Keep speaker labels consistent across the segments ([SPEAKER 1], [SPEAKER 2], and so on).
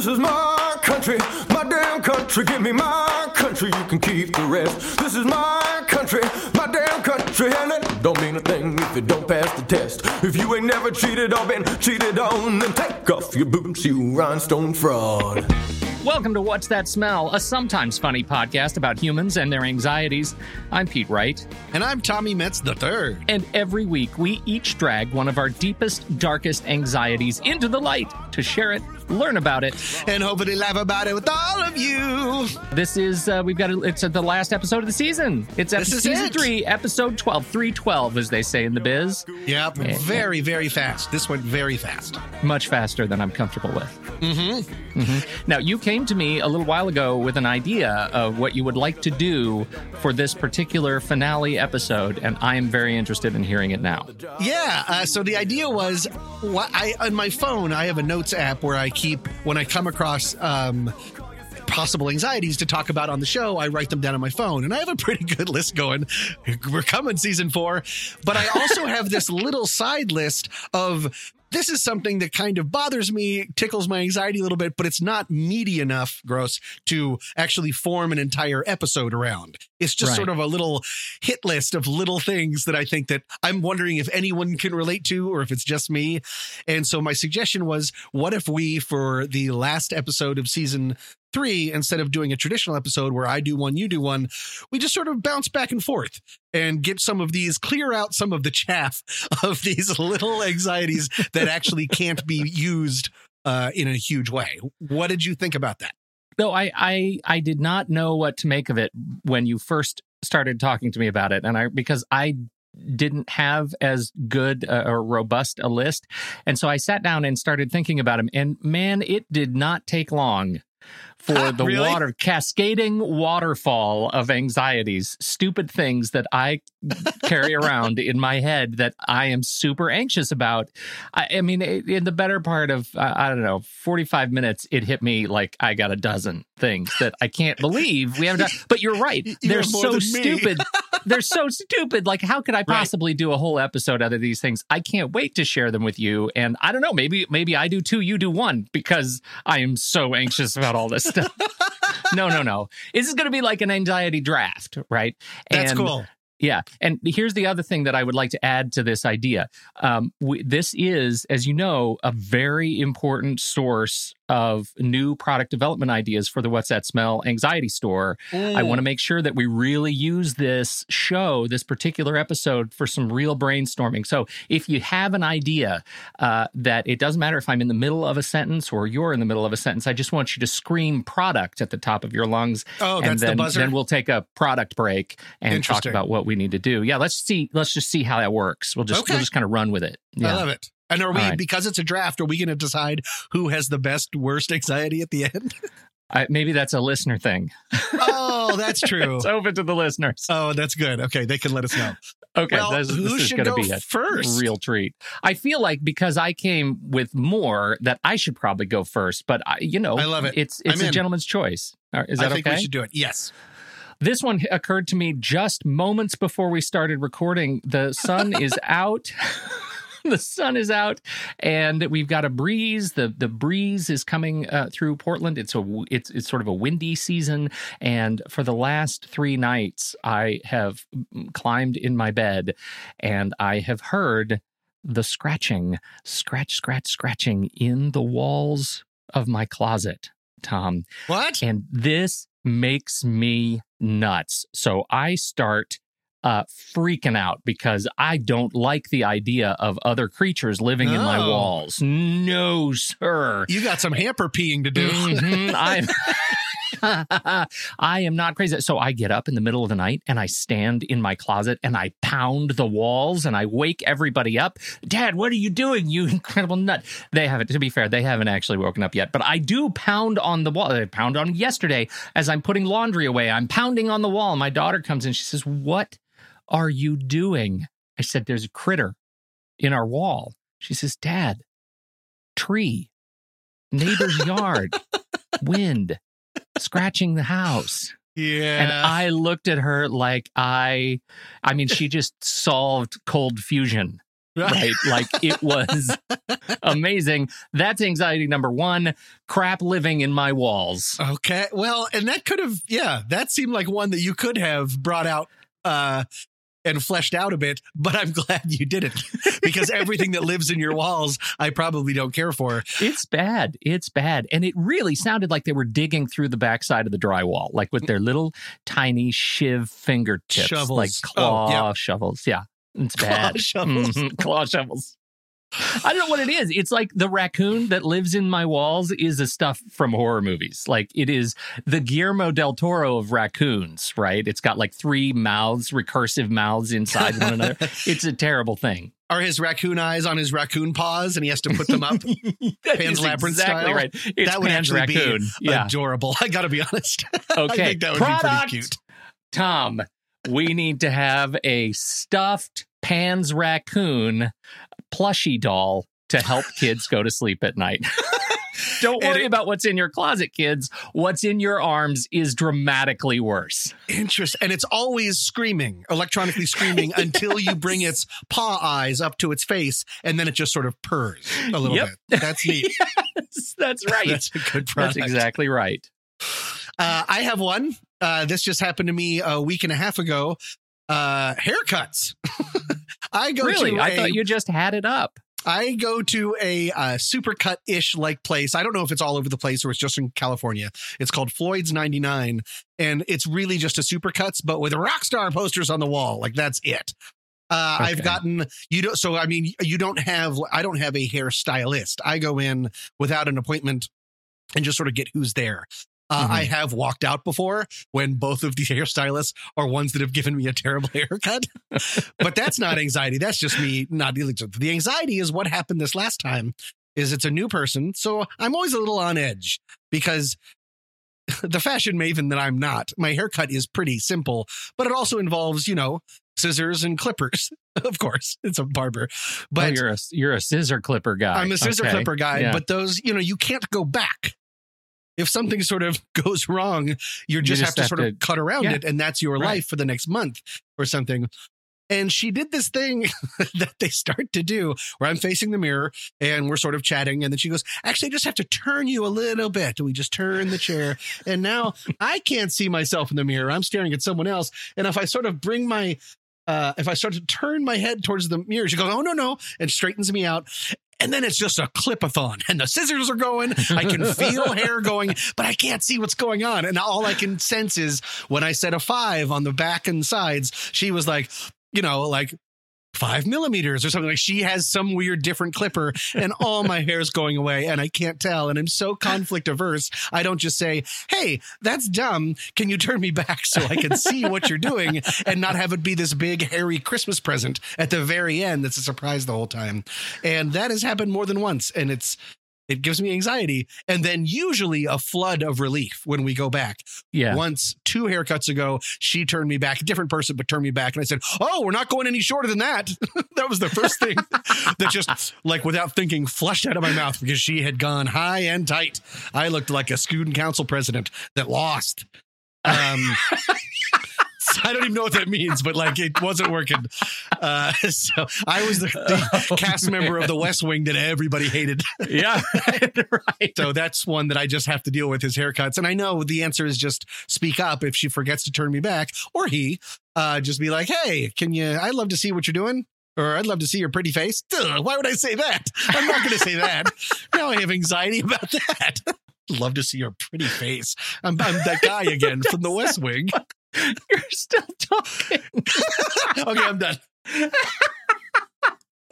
[SPEAKER 1] This is my country, my damn country. Give me my country, you can keep the rest. This is my country, my damn country, and it don't mean a thing if it don't pass the test. If you ain't never cheated or been cheated on, then take off your boots, you rhinestone fraud.
[SPEAKER 2] Welcome to What's That Smell, a sometimes funny podcast about humans and their anxieties. I'm Pete Wright.
[SPEAKER 3] And I'm Tommy Metz the third.
[SPEAKER 2] And every week we each drag one of our deepest, darkest anxieties into the light to share it, learn about it,
[SPEAKER 3] and hopefully laugh about it with all of you.
[SPEAKER 2] This is uh, we've got a, it's the last episode of the season. It's episode, season it. three, episode 12, 312, as they say in the biz.
[SPEAKER 3] Yep, and, very, very fast. This went very fast.
[SPEAKER 2] Much faster than I'm comfortable with.
[SPEAKER 3] Mm-hmm.
[SPEAKER 2] Mm-hmm. Now you came to me a little while ago with an idea of what you would like to do for this particular finale episode, and I am very interested in hearing it now.
[SPEAKER 3] Yeah. Uh, so the idea was, I on my phone I have a notes app where I keep when I come across um, possible anxieties to talk about on the show, I write them down on my phone. And I have a pretty good list going. We're coming season four. But I also have this little side list of this is something that kind of bothers me, tickles my anxiety a little bit, but it's not meaty enough, gross, to actually form an entire episode around. It's just right. sort of a little hit list of little things that I think that I'm wondering if anyone can relate to or if it's just me. And so my suggestion was, what if we, for the last episode of season three, instead of doing a traditional episode where I do one, you do one, we just sort of bounce back and forth and get some of these, clear out some of the chaff of these little anxieties that actually can't be used uh, in a huge way. What did you think about that?
[SPEAKER 2] No, I, I I did not know what to make of it when you first started talking to me about it, and I because I didn't have as good uh, or robust a list, and so I sat down and started thinking about him, and man, it did not take long for the
[SPEAKER 3] really?
[SPEAKER 2] water cascading waterfall of anxieties, stupid things that I carry around in my head that I am super anxious about. I, I mean, in the better part of I don't know, forty five minutes, it hit me like I got a dozen things that I can't believe we haven't done. But you're right; they're so stupid. they're so stupid. Like, how could I possibly right. do a whole episode out of these things? I can't wait to share them with you. And I don't know, maybe maybe I do two, you do one, because I am so anxious about all this stuff. no, no, no. This is going to be like an anxiety draft, right?
[SPEAKER 3] That's and cool.
[SPEAKER 2] Yeah. And here's the other thing that I would like to add to this idea. Um, we, this is, as you know, a very important source of new product development ideas for the What's That Smell anxiety store. Mm. I want to make sure that we really use this show, this particular episode, for some real brainstorming. So if you have an idea uh, that it doesn't matter if I'm in the middle of a sentence or you're in the middle of a sentence, I just want you to scream product at the top of your lungs.
[SPEAKER 3] Oh,
[SPEAKER 2] and
[SPEAKER 3] then,
[SPEAKER 2] the then we'll take a product break and talk about what we need to do. Yeah, let's see. Let's just see how that works. We'll just okay. we'll just kind of run with it. Yeah.
[SPEAKER 3] I love it. And are we right. because it's a draft? Are we going to decide who has the best worst anxiety at the end?
[SPEAKER 2] I, maybe that's a listener thing.
[SPEAKER 3] Oh, that's true.
[SPEAKER 2] it's open to the listeners.
[SPEAKER 3] Oh, that's good. Okay, they can let us know.
[SPEAKER 2] Okay,
[SPEAKER 3] well,
[SPEAKER 2] this,
[SPEAKER 3] who
[SPEAKER 2] this is going
[SPEAKER 3] go
[SPEAKER 2] to be a
[SPEAKER 3] first?
[SPEAKER 2] real treat. I feel like because I came with more, that I should probably go first. But I, you know,
[SPEAKER 3] I love it.
[SPEAKER 2] It's it's
[SPEAKER 3] I'm
[SPEAKER 2] a
[SPEAKER 3] in.
[SPEAKER 2] gentleman's choice. Is that
[SPEAKER 3] I think
[SPEAKER 2] okay?
[SPEAKER 3] we should do it. Yes.
[SPEAKER 2] This one occurred to me just moments before we started recording. The sun is out. the sun is out and we've got a breeze. The the breeze is coming uh, through portland. It's a it's it's sort of a windy season. And for the last 3 nights i have climbed in my bed and i have heard the scratching scratch scratch scratching in the walls of my closet tom.
[SPEAKER 3] What?
[SPEAKER 2] and this makes me nuts. So i start uh, freaking out because I don't like the idea of other creatures living in my walls. No, sir.
[SPEAKER 3] You got some hamper peeing to do.
[SPEAKER 2] Mhm, I'm. I am not crazy. So I get up in the middle of the night and I stand in my closet and I pound the walls and I wake everybody up. Dad, what are you doing? You incredible nut. They haven't, to be fair, they haven't actually woken up yet, but I do pound on the wall. I pound on yesterday as I'm putting laundry away. I'm pounding on the wall. My daughter comes in. She says, What are you doing? I said, There's a critter in our wall. She says, Dad, tree, neighbor's yard, wind, scratching the house.
[SPEAKER 3] Yeah.
[SPEAKER 2] And I looked at her like I, I mean, she just solved cold fusion right? Like it was amazing. That's anxiety number one. Crap living in my walls.
[SPEAKER 3] Okay. Well, and that could have, yeah, that seemed like one that you could have brought out uh, and fleshed out a bit, but I'm glad you didn't because everything that lives in your walls, I probably don't care for.
[SPEAKER 2] It's bad. It's bad. And it really sounded like they were digging through the backside of the drywall, like with their little tiny shiv fingertips,
[SPEAKER 3] Shovels.
[SPEAKER 2] like claw
[SPEAKER 3] Oh, yeah.
[SPEAKER 2] shovels. Yeah. It's bad.
[SPEAKER 3] Claw shovels.
[SPEAKER 2] Mhm. Claw shovels. I don't know what it is. It's like the raccoon that lives in my walls is a stuff from horror movies. Like it is the Guillermo del Toro of raccoons, right? It's got like three mouths, recursive mouths inside one another. It's a terrible thing.
[SPEAKER 3] Are his raccoon eyes on his raccoon paws and he has to put them up? Pan's Labyrinth
[SPEAKER 2] exactly
[SPEAKER 3] style?
[SPEAKER 2] right. It's
[SPEAKER 3] that would
[SPEAKER 2] Pan's
[SPEAKER 3] actually
[SPEAKER 2] raccoon.
[SPEAKER 3] be
[SPEAKER 2] yeah.
[SPEAKER 3] adorable. I got to be honest. I
[SPEAKER 2] Okay.
[SPEAKER 3] think that would be pretty
[SPEAKER 2] Product.
[SPEAKER 3] cute.
[SPEAKER 2] Tom, we need to have a stuffed Pan's raccoon plushie doll to help kids go to sleep at night. Don't worry
[SPEAKER 3] it-
[SPEAKER 2] about what's in your closet, kids. What's in your arms is dramatically worse.
[SPEAKER 3] Interest, and it's always screaming, electronically screaming until you bring its paw eyes up to its face, and then it just sort of purrs a little
[SPEAKER 2] Yep.
[SPEAKER 3] bit. That's neat.
[SPEAKER 2] Yes, that's right.
[SPEAKER 3] That's
[SPEAKER 2] That's,
[SPEAKER 3] a good product.
[SPEAKER 2] exactly right.
[SPEAKER 3] Uh, I have one. Uh, this just happened to me a week and a half ago. Uh, haircuts. I go
[SPEAKER 2] Really?
[SPEAKER 3] to
[SPEAKER 2] I
[SPEAKER 3] a-
[SPEAKER 2] thought you just had it up.
[SPEAKER 3] I go to a uh, supercut ish like place. I don't know if it's all over the place or it's just in California. It's called Floyd's 99, and it's really just a supercuts, but with rock star posters on the wall. Like that's it. Uh, I've gotten you don't. So I mean, you don't have. I don't have a hairstylist. I go in without an appointment and just sort of get who's there. Uh,
[SPEAKER 2] Mhm.
[SPEAKER 3] I have walked out before when both of these hairstylists are ones that have given me a terrible haircut. but that's not anxiety. That's just me not dealing with it. The anxiety is what happened this last time is it's a new person. So I'm always a little on edge because the fashion maven that I'm not, my haircut is pretty simple, but it also involves, you know, scissors and clippers. of course, it's a barber. But
[SPEAKER 2] oh, you're a you're a scissor clipper guy.
[SPEAKER 3] I'm a scissor
[SPEAKER 2] Okay.
[SPEAKER 3] clipper guy,
[SPEAKER 2] Yeah.
[SPEAKER 3] but those, you know, you can't go back. If something sort of goes wrong, you just,
[SPEAKER 2] just
[SPEAKER 3] have to
[SPEAKER 2] have
[SPEAKER 3] sort
[SPEAKER 2] to-
[SPEAKER 3] of cut around
[SPEAKER 2] Yeah.
[SPEAKER 3] it, and that's your
[SPEAKER 2] Right.
[SPEAKER 3] life for the next month or something. And she did this thing that they start to do where I'm facing the mirror and we're sort of chatting. And then she goes, Actually, I just have to turn you a little bit. And we just turn the chair. And now I can't see myself in the mirror. I'm staring at someone else. And if I sort of bring my, uh, if I start to turn my head towards the mirror, she goes, Oh, no, no, and straightens me out. And then it's just a clip-a-thon and the scissors are going. I can feel hair going, but I can't see what's going on. And all I can sense is when I said a five on the back and sides, she was like, you know, like five millimeters or something. Like she has some weird different clipper and all my hair's going away and I can't tell. And I'm so conflict averse. I don't just say, Hey, that's dumb. Can you turn me back so I can see what you're doing and not have it be this big hairy Christmas present at the very end that's a surprise the whole time. And that has happened more than once. And it's, it gives me anxiety and then usually a flood of relief when we go back.
[SPEAKER 2] yeah.
[SPEAKER 3] Once two haircuts ago, she turned me back, a different person, but turned me back. And I said, Oh, we're not going any shorter than that. that was the first thing that just, like, without thinking, flushed out of my mouth because she had gone high and tight. I looked like a student council president that lost. Um, I don't even know what that means, but like it wasn't working. Uh, so I was the, the
[SPEAKER 2] Oh,
[SPEAKER 3] cast member of The West Wing that everybody hated.
[SPEAKER 2] yeah. right.
[SPEAKER 3] So that's one that I just have to deal with his haircuts. And I know the answer is just speak up if she forgets to turn me back, or he uh, just be like, "Hey, can you? I'd love to see what you're doing." Or I'd love to see your pretty face. Why would I say that? I'm not going to say that. now I have anxiety about that. love to see your pretty face. I'm, I'm that guy again from the West Wing.
[SPEAKER 2] You're still talking.
[SPEAKER 3] okay, I'm done.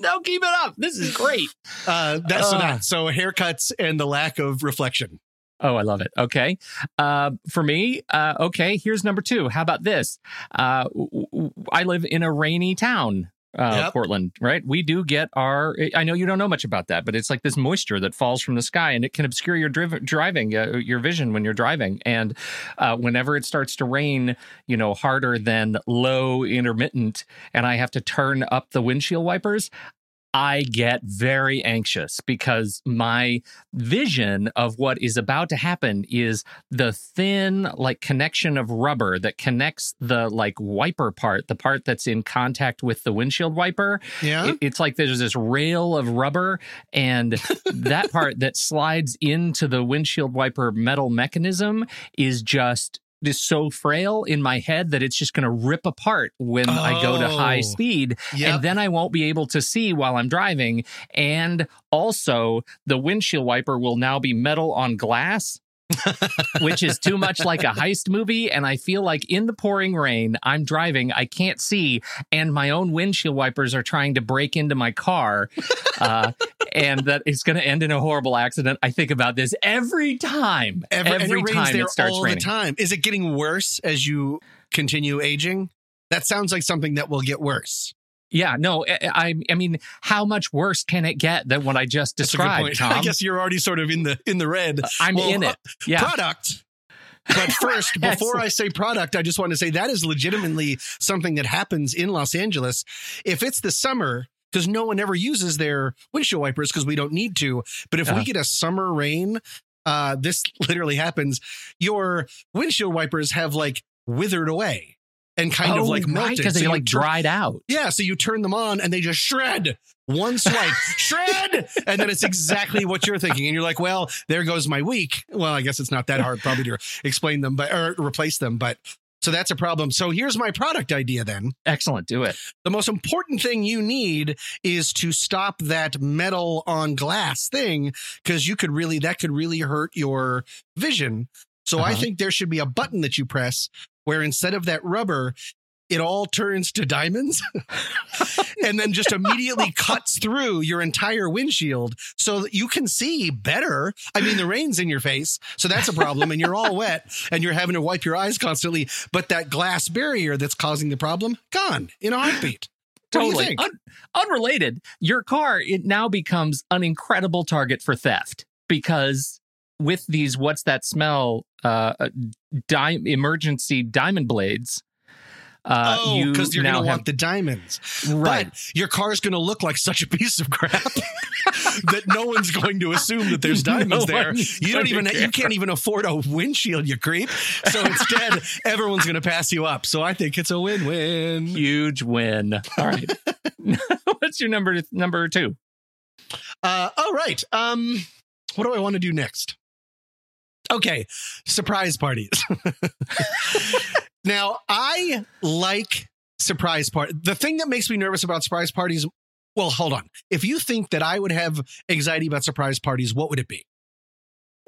[SPEAKER 2] No, keep it up. This is great.
[SPEAKER 3] Uh, that's so,
[SPEAKER 2] Uh.
[SPEAKER 3] that. so haircuts and the lack of reflection.
[SPEAKER 2] Oh, I love it. Okay. Uh, for me, uh, okay, here's number two. How about this? Uh, w- w- I live in a rainy town. Uh,
[SPEAKER 3] Yep.
[SPEAKER 2] Portland, right? We do get our. I know you don't know much about that, but it's like this moisture that falls from the sky, and it can obscure your driv- driving, uh, your vision when you're driving. And uh, whenever it starts to rain, you know, harder than low intermittent, and I have to turn up the windshield wipers, I get very anxious because my vision of what is about to happen is the thin, like, connection of rubber that connects the, like, wiper part, the part that's in contact with the windshield wiper.
[SPEAKER 3] Yeah.
[SPEAKER 2] It- it's like there's this rail of rubber, and that part that slides into the windshield wiper metal mechanism is just. Is so frail in my head that it's just going to rip apart when I go to high
[SPEAKER 3] Oh.
[SPEAKER 2] speed
[SPEAKER 3] Yep.
[SPEAKER 2] and then I won't be able to see while I'm driving. And also, the windshield wiper will now be metal on glass, which is too much like a heist movie. And I feel like in the pouring rain, I'm driving, I can't see, and my own windshield wipers are trying to break into my car. Uh, and that it's going to end in a horrible accident. I think about this every time.
[SPEAKER 3] Every, and it
[SPEAKER 2] time it starts
[SPEAKER 3] all
[SPEAKER 2] raining.
[SPEAKER 3] the time. Is it getting worse as you continue aging? That sounds like something that will get worse.
[SPEAKER 2] Yeah, no, I, I I mean, how much worse can it get than what I just
[SPEAKER 3] That's a good
[SPEAKER 2] described?
[SPEAKER 3] I guess you're already sort of in the in the red.
[SPEAKER 2] I'm
[SPEAKER 3] Well,
[SPEAKER 2] in
[SPEAKER 3] uh,
[SPEAKER 2] it. Yeah.
[SPEAKER 3] Product. But first, before I say product, I just want to say that is legitimately something that happens in Los Angeles. If it's the summer, because no one ever uses their windshield wipers because we don't need to. But if
[SPEAKER 2] Uh-huh.
[SPEAKER 3] we get a summer rain, uh, this literally happens. Your windshield wipers have like withered away and kind of like melted
[SPEAKER 2] because
[SPEAKER 3] So
[SPEAKER 2] they
[SPEAKER 3] you
[SPEAKER 2] like
[SPEAKER 3] tur-
[SPEAKER 2] dried out.
[SPEAKER 3] Yeah, so you turn them on and they just shred. One swipe, shred, and then it's exactly what you're thinking, and you're like, "Well, there goes my week." Well, I guess it's not that hard probably to explain them, but or replace them, but so that's a problem. So here's my product idea. Then
[SPEAKER 2] Excellent, do it.
[SPEAKER 3] the most important thing you need is to stop that metal on glass thing because you could really that could really hurt your vision. So I
[SPEAKER 2] Uh-huh.
[SPEAKER 3] think there should be a button that you press where instead of that rubber, it all turns to diamonds and then just immediately cuts through your entire windshield so that you can see better. I mean, the rain's in your face, so that's a problem, and you're all wet and you're having to wipe your eyes constantly. But that glass barrier that's causing the problem, gone in a heartbeat. What do you
[SPEAKER 2] Totally. Un- unrelated. Your car, it now becomes an incredible target for theft because with these what's that smell uh di- emergency diamond blades uh
[SPEAKER 3] oh,
[SPEAKER 2] you
[SPEAKER 3] because you're going to
[SPEAKER 2] have
[SPEAKER 3] want the diamonds.
[SPEAKER 2] right
[SPEAKER 3] But your car's going to look like such a piece of crap that no one's going to assume that there's diamonds
[SPEAKER 2] No
[SPEAKER 3] there. You don't even
[SPEAKER 2] to
[SPEAKER 3] you can't even afford a windshield, you creep. So instead, everyone's going to pass you up. So I think it's a win-win.
[SPEAKER 2] huge win all right what's your number number two
[SPEAKER 3] Uh, all right. Um, what do I want to do next? Okay, surprise parties. now, I like surprise party. The thing that makes me nervous about surprise parties. Well, hold on. If you think that I would have anxiety about surprise parties, what would it be?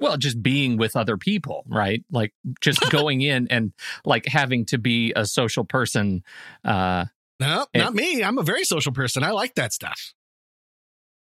[SPEAKER 2] well just being with other people right like just going in and like having to be a social person uh
[SPEAKER 3] No,
[SPEAKER 2] Eh.
[SPEAKER 3] not me. I'm a very social person. I like that stuff.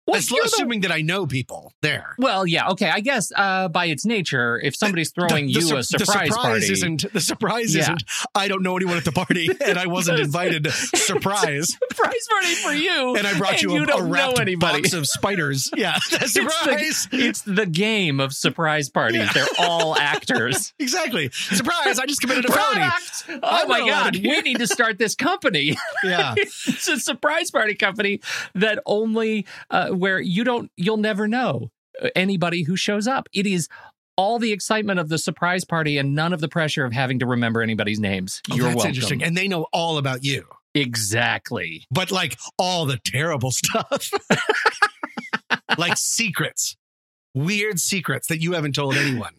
[SPEAKER 2] Well,
[SPEAKER 3] As-
[SPEAKER 2] you're the-
[SPEAKER 3] assuming that I know people there.
[SPEAKER 2] well yeah okay i guess uh by its nature if somebody's throwing
[SPEAKER 3] The-
[SPEAKER 2] you
[SPEAKER 3] the
[SPEAKER 2] a
[SPEAKER 3] sur- the
[SPEAKER 2] surprise, party
[SPEAKER 3] isn't the surprise
[SPEAKER 2] Yeah.
[SPEAKER 3] isn't I don't know anyone at the party and I wasn't invited. Surprise.
[SPEAKER 2] surprise party for you
[SPEAKER 3] and I brought you
[SPEAKER 2] you
[SPEAKER 3] a, a wrapped box of spiders. Yeah,
[SPEAKER 2] It's the-
[SPEAKER 3] surprise.
[SPEAKER 2] It's the, game of surprise parties.
[SPEAKER 3] Yeah.
[SPEAKER 2] They're all actors.
[SPEAKER 3] Exactly. Surprise! I just committed a felony.
[SPEAKER 2] Oh
[SPEAKER 3] I'm
[SPEAKER 2] my God. We need to start this company.
[SPEAKER 3] Yeah.
[SPEAKER 2] it's a surprise party company that only, uh, where you don't, you'll never know uh, anybody who shows up. It is all the excitement of the surprise party and none of the pressure of having to remember anybody's names.
[SPEAKER 3] Oh,
[SPEAKER 2] You're
[SPEAKER 3] that's
[SPEAKER 2] welcome.
[SPEAKER 3] interesting. And they know all about you,
[SPEAKER 2] Exactly.
[SPEAKER 3] but like all the terrible stuff, like secrets, weird secrets that you haven't told anyone.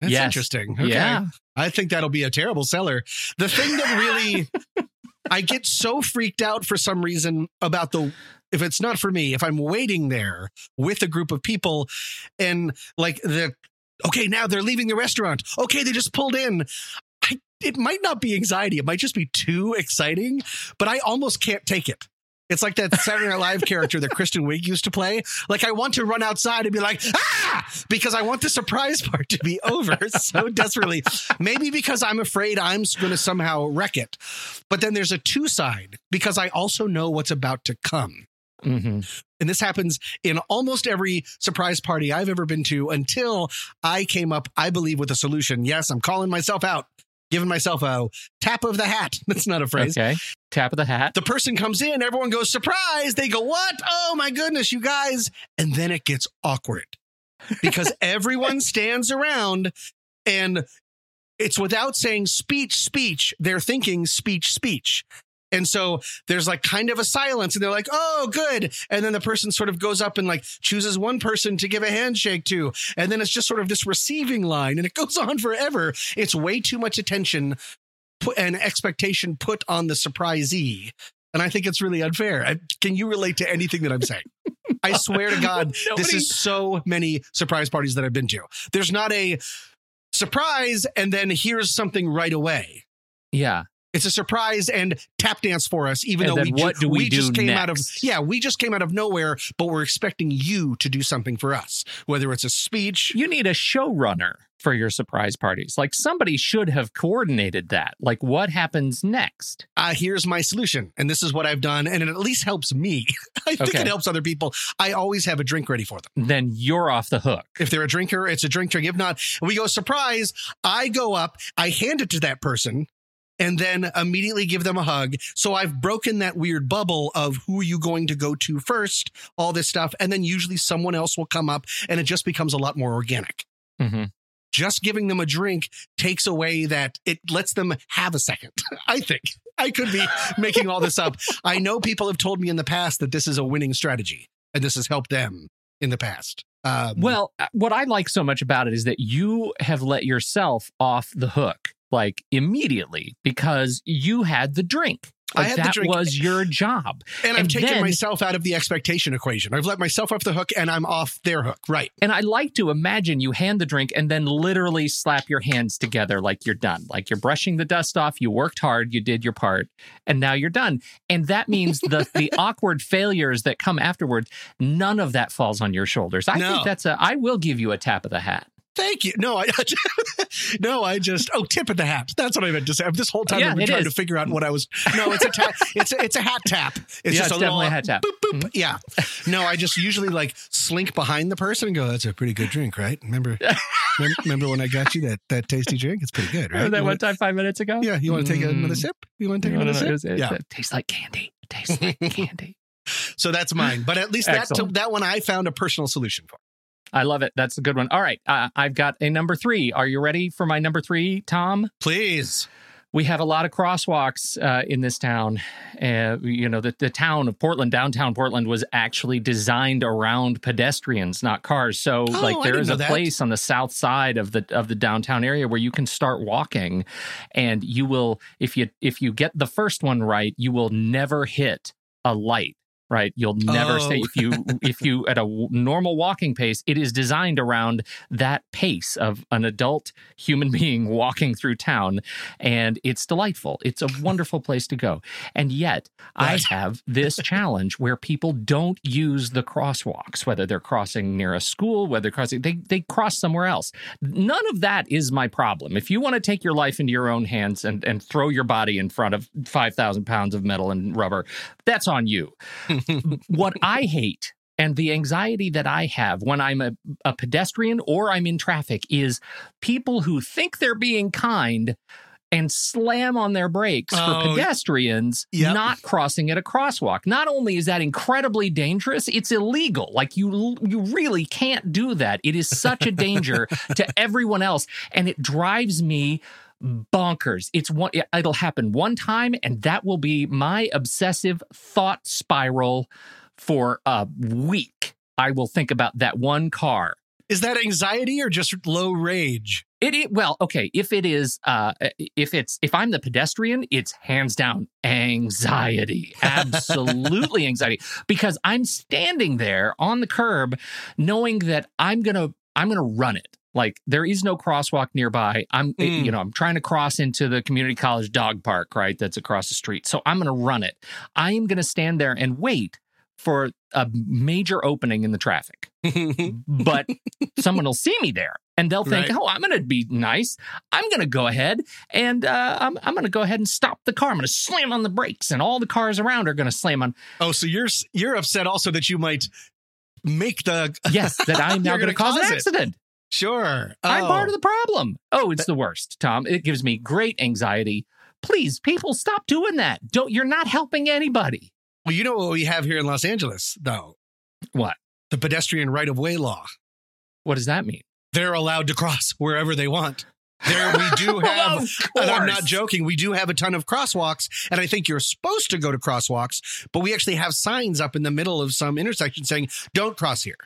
[SPEAKER 3] That's
[SPEAKER 2] Yes.
[SPEAKER 3] interesting. Okay.
[SPEAKER 2] Yeah.
[SPEAKER 3] I think that'll be a terrible seller. The thing that really, I get so freaked out for some reason about the, if it's not for me, if I'm waiting there with a group of people and like the, okay, now they're leaving the restaurant. Okay, they just pulled in. I, it might not be anxiety. It might just be too exciting, but I almost can't take it. It's like that Saturday Night Live character that Kristen Wiig used to play. Like I want to run outside and be like, ah, because I want the surprise part to be over so desperately. Maybe because I'm afraid I'm going to somehow wreck it. But then there's a two side because I also know what's about to come.
[SPEAKER 2] Hmm
[SPEAKER 3] And this happens in almost every surprise party I've ever been to until I came up, I believe, with a solution. Yes, I'm calling myself out giving myself a tap of the hat. That's not a phrase.
[SPEAKER 2] Okay. Tap of the hat.
[SPEAKER 3] The person comes in, everyone goes, surprise. They go, what? Oh my goodness, you guys. And then it gets awkward because everyone stands around and it's without saying speech, speech. They're thinking speech, speech. And so there's like kind of a silence and they're like, oh, good. And then the person sort of goes up and like chooses one person to give a handshake to. And then it's just sort of this receiving line and it goes on forever. It's way too much attention put, and expectation put on the surprisee. And I think it's really unfair. I, can you relate to anything that I'm saying? I swear to God, this is so many surprise parties that I've been to. There's not a surprise and then here's something right away.
[SPEAKER 2] yeah.
[SPEAKER 3] It's a surprise and tap dance for us, even
[SPEAKER 2] And
[SPEAKER 3] though we, ju-
[SPEAKER 2] do we do
[SPEAKER 3] just came out of yeah, we just came out of nowhere, but we're expecting you to do something for us, whether it's a speech.
[SPEAKER 2] You need a showrunner for your surprise parties. Like somebody should have coordinated that. Like what happens next?
[SPEAKER 3] Uh, here's my solution, and this is what I've done, and it at least helps me. I think
[SPEAKER 2] Okay.
[SPEAKER 3] it helps other people. I always have a drink ready for them.
[SPEAKER 2] Then you're off the hook.
[SPEAKER 3] If they're a drinker, it's a drink drink. If not, we go surprise. I go up, I hand it to that person, and then immediately give them a hug. So I've broken that weird bubble of who are you going to go to first, all this stuff. And then usually someone else will come up and it just becomes a lot more organic.
[SPEAKER 2] hmm
[SPEAKER 3] Just giving them a drink takes away that it lets them have a second. I think I could be making all this up. I know people have told me in the past that this is a winning strategy and this has helped them in the past. Um,
[SPEAKER 2] Well, uh, what I like so much about it is that you have let yourself off the hook like immediately because you had the drink.
[SPEAKER 3] I
[SPEAKER 2] Like,
[SPEAKER 3] had the
[SPEAKER 2] that
[SPEAKER 3] drink.
[SPEAKER 2] was your job.
[SPEAKER 3] And I've taken
[SPEAKER 2] then-
[SPEAKER 3] myself out of the expectation equation. I've let myself off the hook and I'm off their hook. Right.
[SPEAKER 2] And I like to imagine you hand the drink and then literally slap your hands together like you're done. Like you're brushing the dust off, you worked hard, you did your part, and now you're done. And that means the the awkward failures that come afterwards, none of that falls on your shoulders. I
[SPEAKER 3] No.
[SPEAKER 2] think that's a I will give you a tap of the hat.
[SPEAKER 3] Thank you. No, I no, I just oh tip of the hat. That's what I meant to say. This whole time
[SPEAKER 2] Yeah,
[SPEAKER 3] I've been trying
[SPEAKER 2] is.
[SPEAKER 3] to figure out what I was. No, it's a tap. it's a, it's a hat tap. It's
[SPEAKER 2] Yeah,
[SPEAKER 3] just
[SPEAKER 2] it's
[SPEAKER 3] a
[SPEAKER 2] definitely
[SPEAKER 3] little,
[SPEAKER 2] a hat tap.
[SPEAKER 3] Boop, boop. Yeah. No, I just usually like slink behind the person and go, "That's a pretty good drink, right? Remember, remember, when I got you that that tasty drink? It's pretty good, right?
[SPEAKER 2] Remember that
[SPEAKER 3] You
[SPEAKER 2] one
[SPEAKER 3] wanna-
[SPEAKER 2] time five minutes ago?
[SPEAKER 3] yeah, you want to take another
[SPEAKER 2] Mm.
[SPEAKER 3] sip? You want to take
[SPEAKER 2] No, no,
[SPEAKER 3] another
[SPEAKER 2] no, it,
[SPEAKER 3] sip?
[SPEAKER 2] was- it-
[SPEAKER 3] yeah.
[SPEAKER 2] it tastes like candy. It tastes like candy.
[SPEAKER 3] So that's mine. But at least that that one I found a personal solution for.
[SPEAKER 2] I love it. That's a good one. All right. Uh, I've got a number three. Are you ready for my number three, Tom?
[SPEAKER 3] Please.
[SPEAKER 2] We have a lot of crosswalks uh, in this town. Uh, you know, the, the town of Portland, downtown Portland, was actually designed around pedestrians, not cars. So,
[SPEAKER 3] Oh,
[SPEAKER 2] like, there is a
[SPEAKER 3] that.
[SPEAKER 2] place on the south side of the of the downtown area where you can start walking, and you will, if you if you get the first one right, you will never hit a light. Right, you'll never
[SPEAKER 3] Oh.
[SPEAKER 2] say if you oh. if you at a normal walking pace. It is designed around that pace of an adult human being walking through town, and it's delightful. It's a wonderful place to go. And yet, I have this challenge where people don't use the crosswalks, whether they're crossing near a school, whether they're crossing, they, they cross somewhere else. None of that is my problem. If you want to take your life into your own hands and, and throw your body in front of 5,000 pounds of metal and rubber, that's on you. what I hate and the anxiety that I have when I'm a, a pedestrian or I'm in traffic is people who think they're being kind and slam on their brakes
[SPEAKER 3] Oh,
[SPEAKER 2] for pedestrians
[SPEAKER 3] yep.
[SPEAKER 2] not crossing at a crosswalk. Not only is that incredibly dangerous, it's illegal. Like you you really can't do that. It is such a danger to everyone else and it drives me bonkers. It's one it'll happen one time and that will be my obsessive thought spiral for a week. I will think about that one car.
[SPEAKER 3] Is that anxiety or just low rage?
[SPEAKER 2] It, it well, okay. If it is, uh, if it's if I'm the pedestrian, it's hands down anxiety, absolutely anxiety, because I'm standing there on the curb, knowing that I'm gonna I'm gonna run it. Like there is no crosswalk nearby. I'm
[SPEAKER 3] Mm.
[SPEAKER 2] you know I'm trying to cross into the community college dog park right that's across the street. So I'm gonna run it. I am gonna stand there and wait for a major opening in the traffic but someone will see me there and they'll think,
[SPEAKER 3] Right.
[SPEAKER 2] oh, I'm going to be nice. I'm going to go ahead and uh, I'm, I'm going to go ahead and stop the car. I'm going to slam on the brakes, and all the cars around are going to slam on.
[SPEAKER 3] oh, so you're you're upset also that you might make the
[SPEAKER 2] Yes, that I'm now going to
[SPEAKER 3] gonna
[SPEAKER 2] cause an
[SPEAKER 3] cause it.
[SPEAKER 2] accident.
[SPEAKER 3] Sure.
[SPEAKER 2] I'm
[SPEAKER 3] Oh.
[SPEAKER 2] part of the problem. Oh, it's uh, the worst, Tom. It gives me great anxiety. Please, people, stop doing that. Don't. You're not helping anybody.
[SPEAKER 3] Well, you know what we have here in Los Angeles, though?
[SPEAKER 2] What?
[SPEAKER 3] The pedestrian right of way law.
[SPEAKER 2] What does that mean?
[SPEAKER 3] They're allowed to cross wherever they want. There we do have,
[SPEAKER 2] Of
[SPEAKER 3] and I'm not joking, we do have a ton of crosswalks, and I think you're supposed to go to crosswalks, but we actually have signs up in the middle of some intersection saying, don't cross here.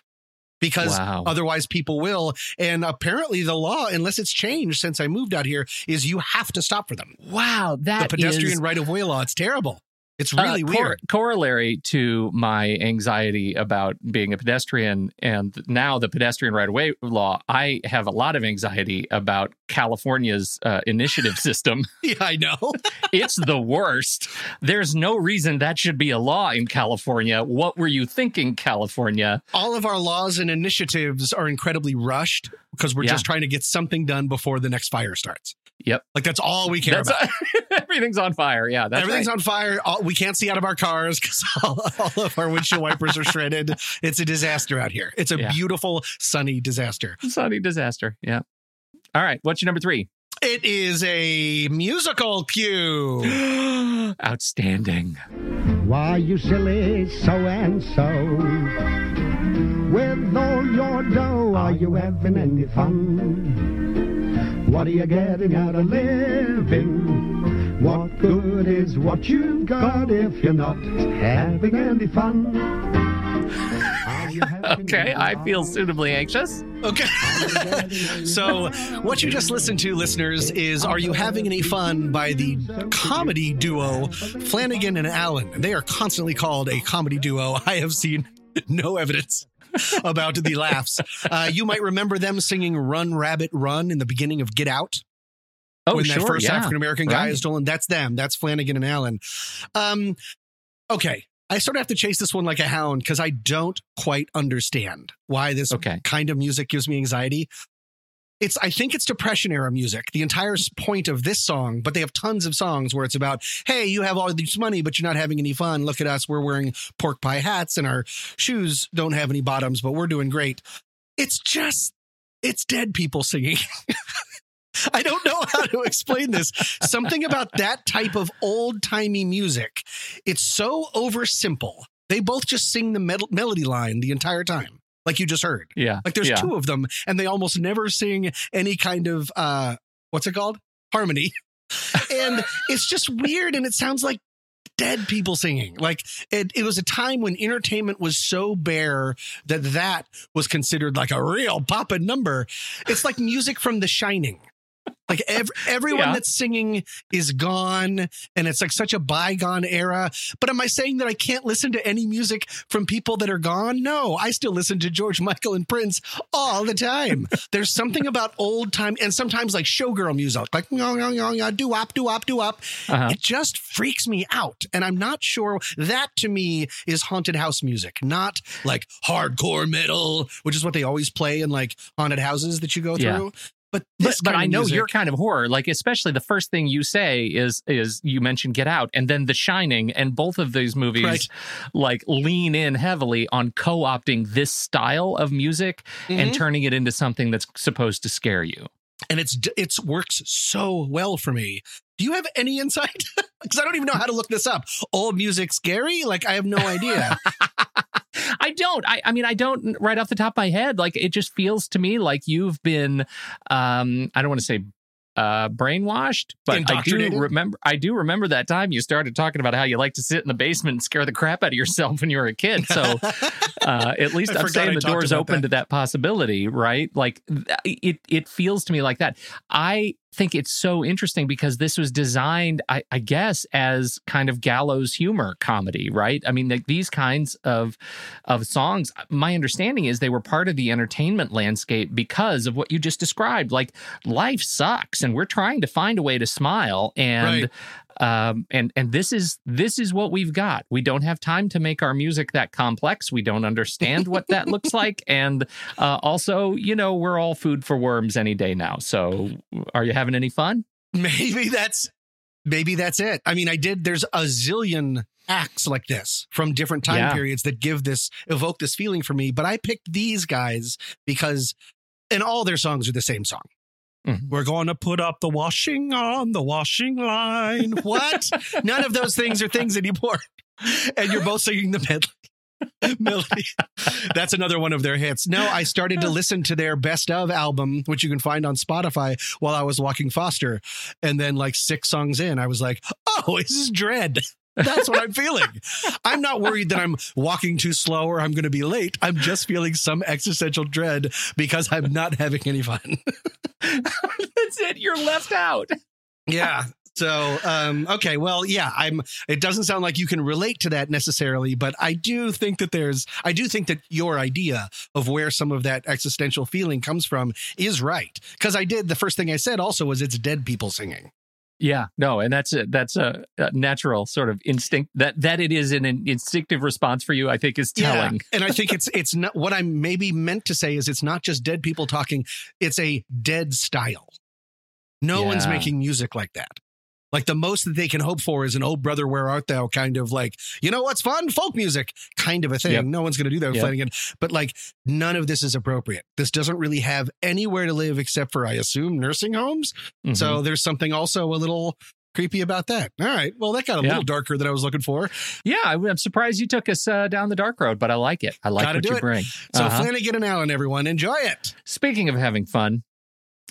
[SPEAKER 3] Because
[SPEAKER 2] Wow.
[SPEAKER 3] otherwise people will. And apparently the law, unless it's changed since I moved out here, is you have to stop for them.
[SPEAKER 2] Wow, that
[SPEAKER 3] the pedestrian
[SPEAKER 2] is-
[SPEAKER 3] right of way law. It's terrible. It's really
[SPEAKER 2] Uh, cor-
[SPEAKER 3] weird.
[SPEAKER 2] Corollary to my anxiety about being a pedestrian and now the pedestrian right of way law, I have a lot of anxiety about California's uh, initiative system.
[SPEAKER 3] Yeah, I know.
[SPEAKER 2] it's the worst. There's no reason that should be a law in California. What were you thinking, California?
[SPEAKER 3] All of our laws and initiatives are incredibly rushed because we're
[SPEAKER 2] Yeah.
[SPEAKER 3] just trying to get something done before the next fire starts.
[SPEAKER 2] Yep.
[SPEAKER 3] Like that's all we care
[SPEAKER 2] That's
[SPEAKER 3] about.
[SPEAKER 2] everything's on fire. Yeah, that's
[SPEAKER 3] Everything's
[SPEAKER 2] right.
[SPEAKER 3] on fire. All, we can't see out of our cars because all, all of our windshield wipers are shredded. It's a disaster out here. It's a
[SPEAKER 2] Yeah.
[SPEAKER 3] beautiful, sunny disaster.
[SPEAKER 2] Sunny disaster. Yeah. All right. What's your number three?
[SPEAKER 3] It is a musical cue.
[SPEAKER 2] Outstanding.
[SPEAKER 4] Why, you silly so and so. With all your dough, are you having any fun? What are you getting out of living? What good is what you've got if you're not having any fun? Are you having
[SPEAKER 2] Okay. I feel suitably anxious.
[SPEAKER 3] Okay. so, what you just listened to, listeners, is Are You Having Any Fun by the comedy duo Flanagan and Allen. They are constantly called a comedy duo. I have seen no evidence about the laughs. Uh, you might remember them singing Run Rabbit Run in the beginning of Get Out.
[SPEAKER 2] Oh,
[SPEAKER 3] when
[SPEAKER 2] sure.
[SPEAKER 3] that first
[SPEAKER 2] yeah.
[SPEAKER 3] African American guy
[SPEAKER 2] Right.
[SPEAKER 3] is stolen. That's them. That's Flanagan and Allen. Um, okay. I sort of have to chase this one like a hound because I don't quite understand why this
[SPEAKER 2] Okay.
[SPEAKER 3] kind of music gives me anxiety. It's I think it's depression era music. The entire point of this song, but they have tons of songs where it's about, hey, you have all this money, but you're not having any fun. Look at us, we're wearing pork pie hats and our shoes don't have any bottoms, but we're doing great. It's just it's dead people singing. I don't know how to explain this. Something about that type of old timey music. It's so oversimple. They both just sing the mel- melody line the entire time, like you just heard.
[SPEAKER 2] Yeah.
[SPEAKER 3] Like there's
[SPEAKER 2] yeah.
[SPEAKER 3] two of them, and they almost never sing any kind of uh what's it called? Harmony. and it's just weird and it sounds like dead people singing. Like it, it was a time when entertainment was so bare that that was considered like a real poppin' number. It's like music from The Shining. Like ev- everyone
[SPEAKER 2] Yeah.
[SPEAKER 3] that's singing is gone, and it's like such a bygone era. But am I saying that I can't listen to any music from people that are gone? No, I still listen to George Michael and Prince all the time. There's something about old time, and sometimes like showgirl music, like do wop, do wop, do wop.
[SPEAKER 2] Uh-huh.
[SPEAKER 3] It just freaks me out, and I'm not sure that to me is haunted house music, not like hardcore metal, which is what they always play in like haunted houses that you go
[SPEAKER 2] Yeah.
[SPEAKER 3] through. But
[SPEAKER 2] But, but I know
[SPEAKER 3] music-
[SPEAKER 2] you're kind of horror. Like especially the first thing you say is is you mentioned Get Out and then The Shining, and both of these movies
[SPEAKER 3] Right.
[SPEAKER 2] like lean in heavily on co-opting this style of music and
[SPEAKER 3] Mhm.
[SPEAKER 2] turning it into something that's supposed to scare you.
[SPEAKER 3] And it's it's works so well for me. Do you have any insight? Because I don't even know how to look this up. Old music scary? Like I have no idea.
[SPEAKER 2] I don't. I, I mean, I don't right off the top of my head. Like it just feels to me like you've been, um, I don't want to say uh, brainwashed, but I do remember. I do remember that time you started talking about how you like to sit in the basement and scare the crap out of yourself when you were a kid. So uh, at least I'm saying
[SPEAKER 3] I
[SPEAKER 2] the door's open
[SPEAKER 3] that.
[SPEAKER 2] to that possibility, right? Like it. It feels to me like that. I think it's so interesting because this was designed, I, I guess, as kind of gallows humor comedy, right? I mean, like these kinds of of songs. My understanding is they were part of the entertainment landscape because of what you just described. Like life sucks, and we're trying to find a way to smile, and um, and and this is this is what we've got. We don't have time to make our music that complex. We don't understand what that looks like, and uh, also, you know, we're all food for worms any day now. So, are you having any fun?
[SPEAKER 3] maybe that's maybe that's it. I mean, I did there's a zillion acts like this from different time
[SPEAKER 2] Yeah.
[SPEAKER 3] periods that give this evoke this feeling for me, but I picked these guys because and all their songs are the same song.
[SPEAKER 2] Mhm.
[SPEAKER 3] We're going to put up the washing on the washing line. What? None of those things are things anymore. And you're both singing the medley. melody. That's another one of their hits. No, I started to listen to their best of album, which you can find on Spotify while I was walking Foster. And then, like six songs in, I was like, oh, this is dread. That's what I'm feeling. I'm not worried that I'm walking too slow or I'm going to be late. I'm just feeling some existential dread because I'm not having any fun.
[SPEAKER 2] That's it. You're left out.
[SPEAKER 3] Yeah. So, um, okay, well, yeah, I'm. It doesn't sound like you can relate to that necessarily, but I do think that there's. I do think that your idea of where some of that existential feeling comes from is right. Because I did the first thing I said also was it's dead people singing.
[SPEAKER 2] Yeah, no, and that's a that's a, a natural sort of instinct that that it is an, an instinctive response for you. I think is telling.
[SPEAKER 3] Yeah. And I think it's it's not what I'm maybe meant to say is it's not just dead people talking. It's a dead style. No one's making music like that. Like the most that they can hope for is an "Oh brother, where art thou?" kind of like you know what's fun, folk music kind of a thing.
[SPEAKER 2] Yep.
[SPEAKER 3] No one's going to do that with
[SPEAKER 2] Yep.
[SPEAKER 3] Flanagan. But like none of this is appropriate. This doesn't really have anywhere to live except for I assume nursing homes.
[SPEAKER 2] Mhm.
[SPEAKER 3] So there's something also a little creepy about that. All right, well that got a
[SPEAKER 2] Yeah.
[SPEAKER 3] little darker than I was looking for.
[SPEAKER 2] yeah, I'm surprised you took us uh, down the dark road, but I like it. I like
[SPEAKER 3] Gotta
[SPEAKER 2] what you
[SPEAKER 3] it.
[SPEAKER 2] bring.
[SPEAKER 3] So
[SPEAKER 2] Uh-huh.
[SPEAKER 3] Flanagan and Allen, everyone, enjoy it.
[SPEAKER 2] Speaking of having fun,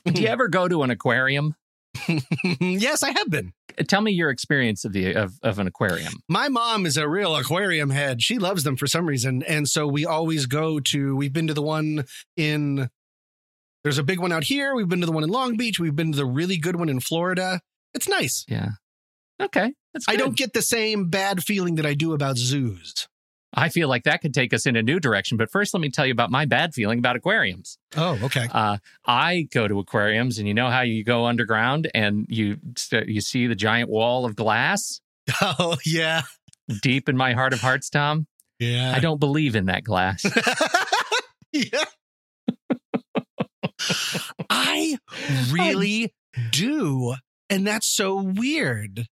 [SPEAKER 2] do you ever go to an aquarium?
[SPEAKER 3] yes, I have been.
[SPEAKER 2] Tell me your experience of the of, of an aquarium.
[SPEAKER 3] My mom is a real aquarium head. She loves them for some reason. And so we always go to, we've been to the one in, there's a big one out here. We've been to the one in Long Beach. We've been to the really good one in Florida. It's nice.
[SPEAKER 2] Yeah. Okay. That's
[SPEAKER 3] I don't get the same bad feeling that I do about zoos.
[SPEAKER 2] I feel like that could take us in a new direction. But first, let me tell you about my bad feeling about aquariums.
[SPEAKER 3] Oh, okay.
[SPEAKER 2] Uh, I go to aquariums, and you know how you go underground and you you see the giant wall of glass
[SPEAKER 3] Oh, yeah.
[SPEAKER 2] deep in my heart of hearts, Tom.
[SPEAKER 3] Yeah.
[SPEAKER 2] I don't believe in that glass.
[SPEAKER 3] yeah. I really do. And that's so weird.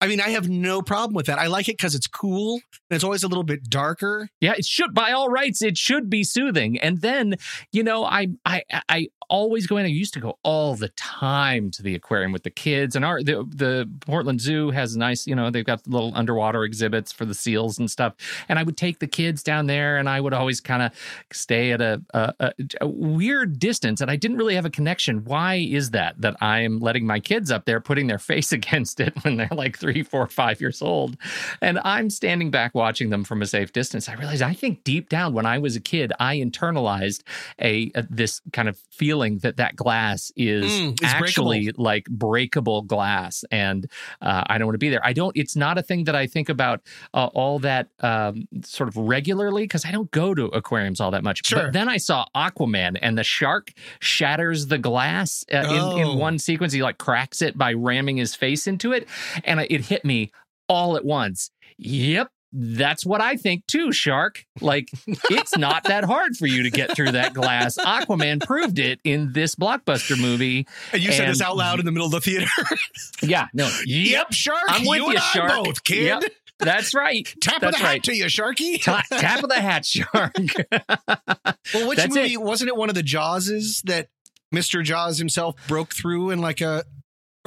[SPEAKER 3] I mean, I have no problem with that. I like it because it's cool and it's always a little bit darker.
[SPEAKER 2] Yeah, it should by all rights it should be soothing. And then, you know, I I I always go in. I used to go all the time to the aquarium with the kids. And our the the Portland Zoo has nice, you know, they've got little underwater exhibits for the seals and stuff. And I would take the kids down there, and I would always kind of stay at a, a, a, a weird distance. And I didn't really have a connection. Why is that? That I'm letting my kids up there, putting their face against it when they're like three, four, five years old, and I'm standing back watching them from a safe distance. I realized I think deep down when I was a kid, I internalized a, a this kind of feeling that that glass is
[SPEAKER 3] Mm,
[SPEAKER 2] actually like breakable glass, and uh, I don't want to be there. I don't. It's not a thing that I think about uh, all that um, sort of regularly because I don't go to aquariums all that much.
[SPEAKER 3] Sure.
[SPEAKER 2] But then I saw Aquaman, and the shark shatters the glass uh, in,
[SPEAKER 3] Oh.
[SPEAKER 2] in one sequence. He like cracks it by ramming his face into it, and it hit me all at once. Yep. That's what I think too, Shark. Like, it's not that hard for you to get through that glass. Aquaman proved it in this blockbuster movie.
[SPEAKER 3] And you said this out loud in the middle of the theater.
[SPEAKER 2] Yeah, no. Yep.
[SPEAKER 3] Shark.
[SPEAKER 2] I'm with
[SPEAKER 3] you
[SPEAKER 2] you,
[SPEAKER 3] and I
[SPEAKER 2] Shark.
[SPEAKER 3] both, kid.
[SPEAKER 2] Yep. That's right.
[SPEAKER 3] Tap of
[SPEAKER 2] That's
[SPEAKER 3] the hat to you, Sharky.
[SPEAKER 2] Ta- tap of the hat, Shark.
[SPEAKER 3] Well, which
[SPEAKER 2] That's
[SPEAKER 3] movie
[SPEAKER 2] it.
[SPEAKER 3] wasn't it? One of the Jawses that Mr. Jaws himself broke through in like a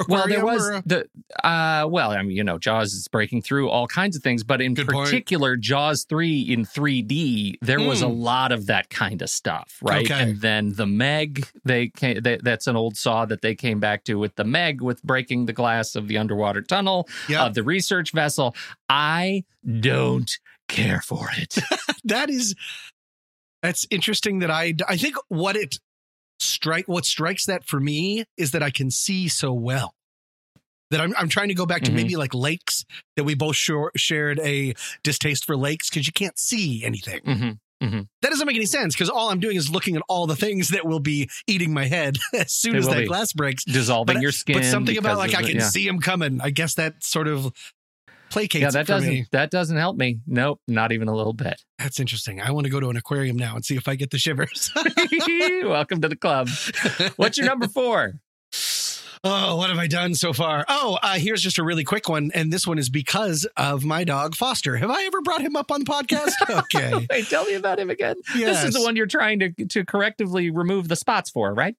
[SPEAKER 2] well, there was
[SPEAKER 3] or
[SPEAKER 2] the uh well, I mean, you know, Jaws is breaking through all kinds of things, but in
[SPEAKER 3] Good point.
[SPEAKER 2] particular, Jaws 3 in 3D, there was a
[SPEAKER 3] Hmm.
[SPEAKER 2] lot of that kind of stuff, right?
[SPEAKER 3] Okay.
[SPEAKER 2] And then the Meg, they, came, they that's an old saw that they came back to with the Meg with breaking the glass of the underwater tunnel
[SPEAKER 3] Yeah.
[SPEAKER 2] of the research vessel. I don't care for it.
[SPEAKER 3] that is that's interesting that I I think what it strike what strikes that for me is that I can see so well. That I'm, I'm trying to go back to
[SPEAKER 2] Mhm.
[SPEAKER 3] maybe like lakes that we both shor- shared a distaste for lakes because you can't see anything.
[SPEAKER 2] Mhm.
[SPEAKER 3] That doesn't make any sense because all I'm doing is looking at all the things that will be eating my head as soon as that glass breaks.
[SPEAKER 2] Dissolving
[SPEAKER 3] But-
[SPEAKER 2] your skin.
[SPEAKER 3] But something about like I can
[SPEAKER 2] yeah.
[SPEAKER 3] see them coming. I guess that sort of placates
[SPEAKER 2] Yeah, that doesn't
[SPEAKER 3] me.
[SPEAKER 2] that doesn't help me. Nope, not even a little bit.
[SPEAKER 3] That's interesting. I want to go to an aquarium now and see if I get the shivers.
[SPEAKER 2] Welcome to the club. What's your number four?
[SPEAKER 3] Oh, what have I done so far? Oh, uh, here's just a really quick one. And this one is because of my dog, Foster. Have I ever brought him up on the podcast? Okay.
[SPEAKER 2] Wait, tell me about him again. This is the one you're trying to to correctively remove the spots for, right?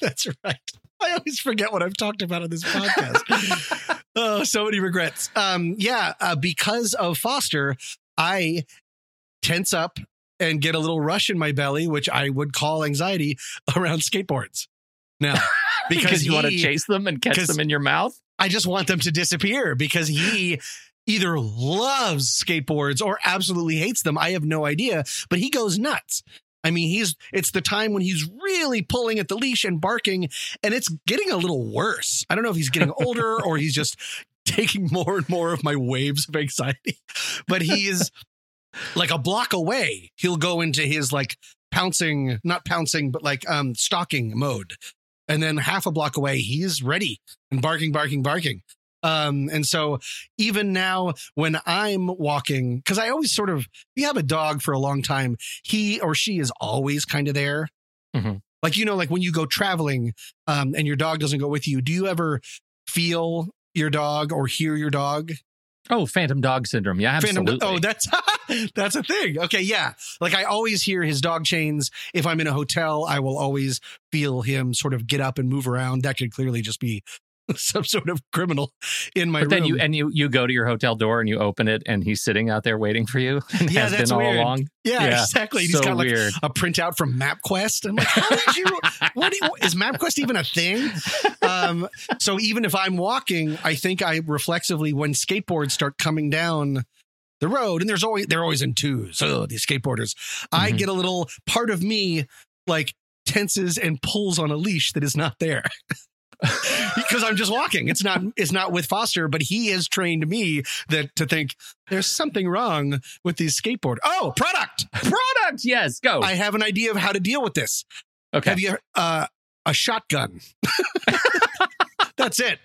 [SPEAKER 3] That's right. I always forget what I've talked about on this podcast. oh, so many regrets. Um, yeah, uh, because of Foster, I tense up and get a little rush in my belly, which I would call anxiety around skateboards. Now,
[SPEAKER 2] Because, you want to chase them and catch them in your mouth.
[SPEAKER 3] I just want them to disappear because he either loves skateboards or absolutely hates them. I have no idea, but he goes nuts. I mean, he's it's the time when he's really pulling at the leash and barking, and it's getting a little worse. I don't know if he's getting older or he's just taking more and more of my waves of anxiety, but he is like a block away. He'll go into his like pouncing, not pouncing, but like um stalking mode. And then half a block away, he's ready and barking, barking, barking. Um, and so even now when I'm walking, because I always sort of, you have a dog for a long time, he or she is always kind of there.
[SPEAKER 2] Mhm.
[SPEAKER 3] Like, you know, like when you go traveling um, and your dog doesn't go with you, do you ever feel your dog or hear your dog?
[SPEAKER 2] Oh, phantom dog syndrome. Yeah,
[SPEAKER 3] Phantom-
[SPEAKER 2] absolutely.
[SPEAKER 3] oh, that's that's a thing. Okay, yeah. Like I always hear his dog chains. If I'm in a hotel, I will always feel him sort of get up and move around. That could clearly just be some sort of criminal in my
[SPEAKER 2] but then
[SPEAKER 3] room.
[SPEAKER 2] you and you you go to your hotel door and you open it and he's sitting out there waiting for you and
[SPEAKER 3] Yeah,
[SPEAKER 2] has
[SPEAKER 3] that's
[SPEAKER 2] been all along.
[SPEAKER 3] yeah,
[SPEAKER 2] yeah,
[SPEAKER 3] exactly.
[SPEAKER 2] So
[SPEAKER 3] He's got like
[SPEAKER 2] weird.
[SPEAKER 3] a printout from MapQuest. I'm like, how did you? What do you, is MapQuest even a thing? Um, so even if I'm walking, I think I reflexively when skateboards start coming down the road, and there's always they're always in twos. Oh, these skateboarders. I
[SPEAKER 2] Mhm.
[SPEAKER 3] get a little part of me like tenses and pulls on a leash that is not there. Because I'm just walking. It's not it's not with Foster, but he has trained me that to think there's something wrong with these skateboard. Oh, product.
[SPEAKER 2] Product, yes, go.
[SPEAKER 3] I have an idea of how to deal with this.
[SPEAKER 2] okay.
[SPEAKER 3] Have you uh, a shotgun? That's it.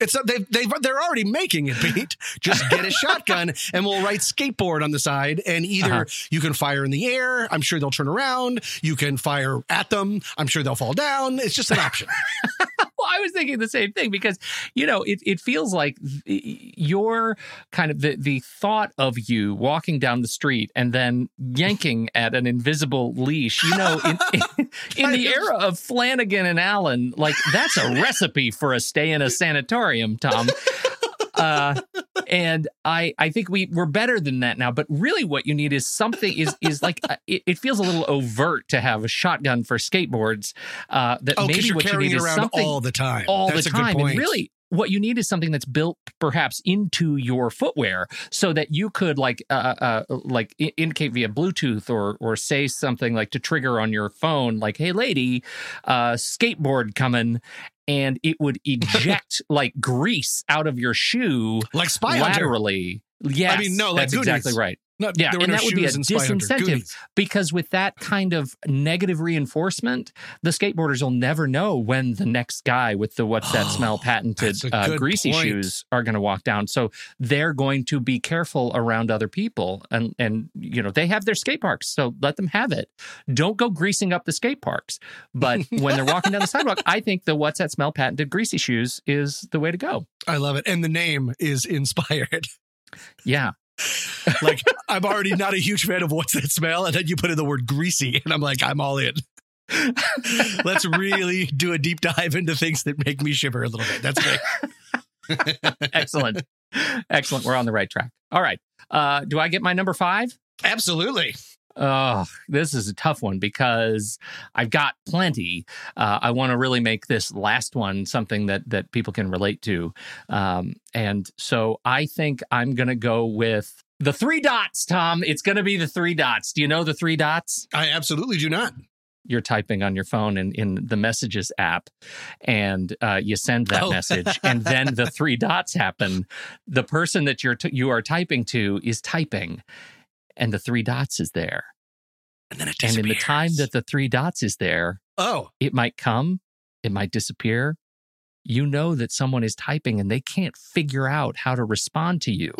[SPEAKER 3] It's they they they're already making it, Pete. Just get a shotgun, and we'll write skateboard on the side. And either
[SPEAKER 2] Uh-huh.
[SPEAKER 3] you can fire in the air. I'm sure they'll turn around. You can fire at them. I'm sure they'll fall down. It's just an option.
[SPEAKER 2] I was thinking the same thing because you know it, it feels like your kind of the the thought of you walking down the street and then yanking at an invisible leash. You know, in, in, in the era of Flanagan and Allen, like that's a recipe for a stay in a sanatorium, Tom. Uh, and I I think we we're better than that now. But really, what you need is something is is like uh, it, it feels a little overt to have a shotgun for skateboards. Uh, that
[SPEAKER 3] Oh,
[SPEAKER 2] maybe what you need is
[SPEAKER 3] around
[SPEAKER 2] something
[SPEAKER 3] all the time.
[SPEAKER 2] all
[SPEAKER 3] That's
[SPEAKER 2] the
[SPEAKER 3] a good
[SPEAKER 2] time.
[SPEAKER 3] point.
[SPEAKER 2] And really, what you need is something that's built perhaps into your footwear so that you could like uh, uh like indicate via bluetooth or or say something like to trigger on your phone like hey lady uh skateboard coming and it would eject like grease out of your shoe
[SPEAKER 3] like Spy
[SPEAKER 2] laterally yes
[SPEAKER 3] mean, no, like
[SPEAKER 2] that's exactly right
[SPEAKER 3] No,
[SPEAKER 2] Yeah,
[SPEAKER 3] there were
[SPEAKER 2] and
[SPEAKER 3] no
[SPEAKER 2] that would be a
[SPEAKER 3] in Spy Hunter.
[SPEAKER 2] disincentive. Because with that kind of negative reinforcement, the skateboarders will never know when the next guy with the what's that smell
[SPEAKER 3] Oh,
[SPEAKER 2] patented uh, greasy
[SPEAKER 3] point.
[SPEAKER 2] shoes are going to walk down. So they're going to be careful around other people, and and you know they have their skate parks, so let them have it. Don't go greasing up the skate parks. But when they're walking down the sidewalk, I think the what's that smell patented greasy shoes is the way to go.
[SPEAKER 3] I love it, and the name is inspired.
[SPEAKER 2] Yeah.
[SPEAKER 3] like I'm already not a huge fan of what's that smell, and then you put in the word greasy, and I'm like, I'm all in. Let's really do a deep dive into things that make me shiver a little bit. That's great.
[SPEAKER 2] Excellent. Excellent. We're on the right track. All right. Uh, do I get my number five?
[SPEAKER 3] Absolutely.
[SPEAKER 2] Oh, this is a tough one because I've got plenty. Uh, I want to really make this last one something that that people can relate to, um, and so I think I'm going to go with the three dots. Tom, it's going to be the three dots. Do you know the three dots?
[SPEAKER 3] I absolutely do not.
[SPEAKER 2] You're typing on your phone in, in the messages app, and uh, you send that
[SPEAKER 3] Oh.
[SPEAKER 2] message, and then the three dots happen. The person that you're t- you are typing to is typing, and the three dots is there.
[SPEAKER 3] And then it disappears.
[SPEAKER 2] And in the time that the three dots is there,
[SPEAKER 3] oh,
[SPEAKER 2] it might come, it might disappear. You know that someone is typing and they can't figure out how to respond to you.